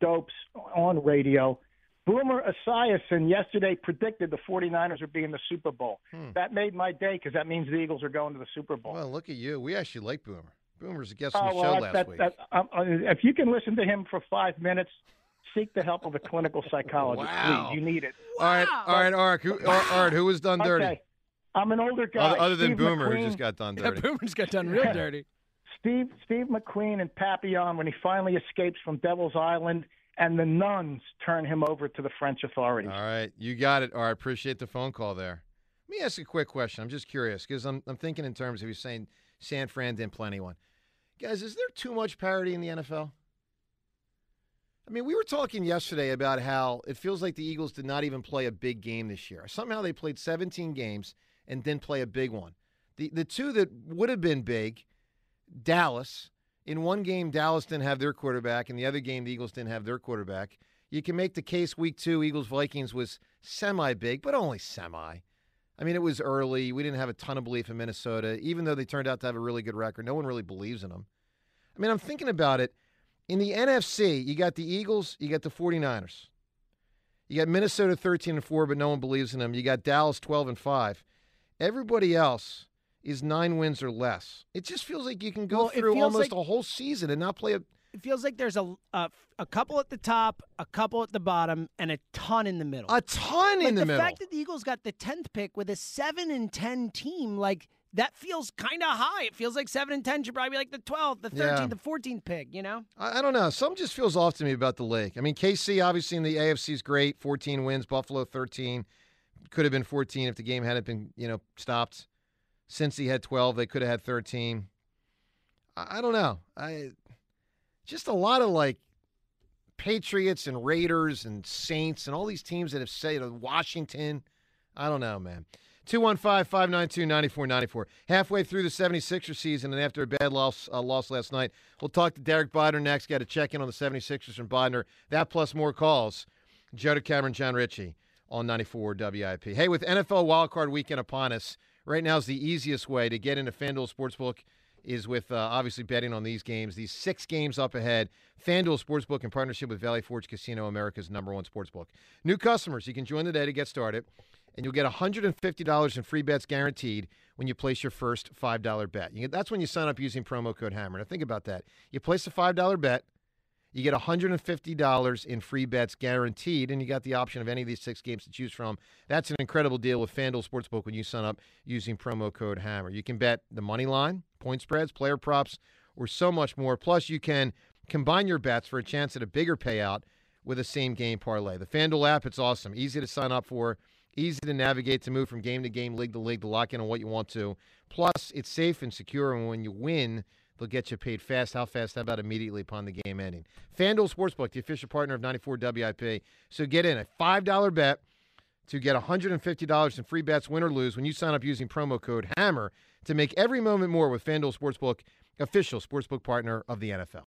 dopes on radio. Boomer Esiason yesterday predicted the 49ers would be in the Super Bowl. Hmm. That made my day because that means the Eagles are going to the Super Bowl. Well, look at you. We actually like Boomer. Boomer's a guest on the Oh, show well, last that, week. that, um, uh, if you can listen to him for five minutes, seek the help of a clinical psychologist, Wow. please. You need it. all right, all right, Art. Who, Art, Art, who was done dirty? Okay. I'm an older guy. Other, other than Steve Boomer, who McQueen- just got done Yeah, dirty. Boomer's got done real dirty. Steve Steve McQueen and Papillon when he finally escapes from Devil's Island, and the nuns turn him over to the French authorities. All right, you got it. All right, appreciate the phone call there. Let me ask you a quick question. I'm just curious because I'm, I'm thinking in terms of you saying San Fran didn't play anyone. Guys, is there too much parity in the NFL? I mean, we were talking yesterday about how it feels like the Eagles did not even play a big game this year. Somehow they played 17 games and didn't play a big one. The the two that would have been big, Dallas. In one game, Dallas didn't have their quarterback. In the other game, the Eagles didn't have their quarterback. You can make the case week two, Eagles Vikings was semi big, but only semi. I mean, it was early. We didn't have a ton of belief in Minnesota, even though they turned out to have a really good record. No one really believes in them. I mean, I'm thinking about it. In the NFC, you got the Eagles, you got the 49ers. You got Minnesota 13 and 4, but no one believes in them. You got Dallas 12 and 5. Everybody else is nine wins or less. It just feels like you can go Well, through almost like- a whole season and not play a. It feels like there's a, a a couple at the top, a couple at the bottom, and a ton in the middle. A ton like in the, the middle. The fact that the Eagles got the tenth pick with a seven and ten team, like that feels kind of high. It feels like seven and ten should probably be like the twelfth, the Yeah. thirteenth, the fourteenth pick. You know? I, I don't know. Something just feels off to me about the lake. I mean, KC obviously in the AFC is great, 14 wins. Buffalo 13, could have been 14 if the game hadn't been you know stopped. Since he had 12, they could have had 13. I, I don't know. I just a lot of like Patriots and Raiders and Saints and all these teams that have said Washington. I don't know, man. 215 592 9494. Halfway through the 76ers season and after a bad loss, uh, loss last night, we'll talk to Derek Bodner next. Got to check in on the 76ers from Bodner. That plus more calls. Joe DeCamara, Jon Ritchie on 94 WIP. Hey, with NFL wildcard weekend upon us, right now is the easiest way to get into FanDuel Sportsbook is with uh, obviously betting on these games. These six games up ahead. FanDuel Sportsbook in partnership with Valley Forge Casino, America's number one sportsbook. New customers, you can join today to get started, and you'll get $150 in free bets guaranteed when you place your first $5 bet. You, that's when you sign up using promo code HAMMER. Now think about that. You place a $5 bet, You get $150 in free bets guaranteed, and you got the option of any of these six games to choose from. That's an incredible deal with FanDuel Sportsbook when you sign up using promo code HAMMER. You can bet the money line, point spreads, player props, or so much more. Plus, you can combine your bets for a chance at a bigger payout with a same game parlay. The FanDuel app, it's awesome. Easy to sign up for, easy to navigate to move from game to game, league to league, to lock in on what you want to. Plus, it's safe and secure, and when you win, They'll get you paid fast. How fast? How about immediately upon the game ending? FanDuel Sportsbook, the official partner of 94 WIP. So get in a $5 bet to get $150 in free bets, win or lose, when you sign up using promo code HAMMER to make every moment more with FanDuel Sportsbook, official sportsbook partner of the NFL.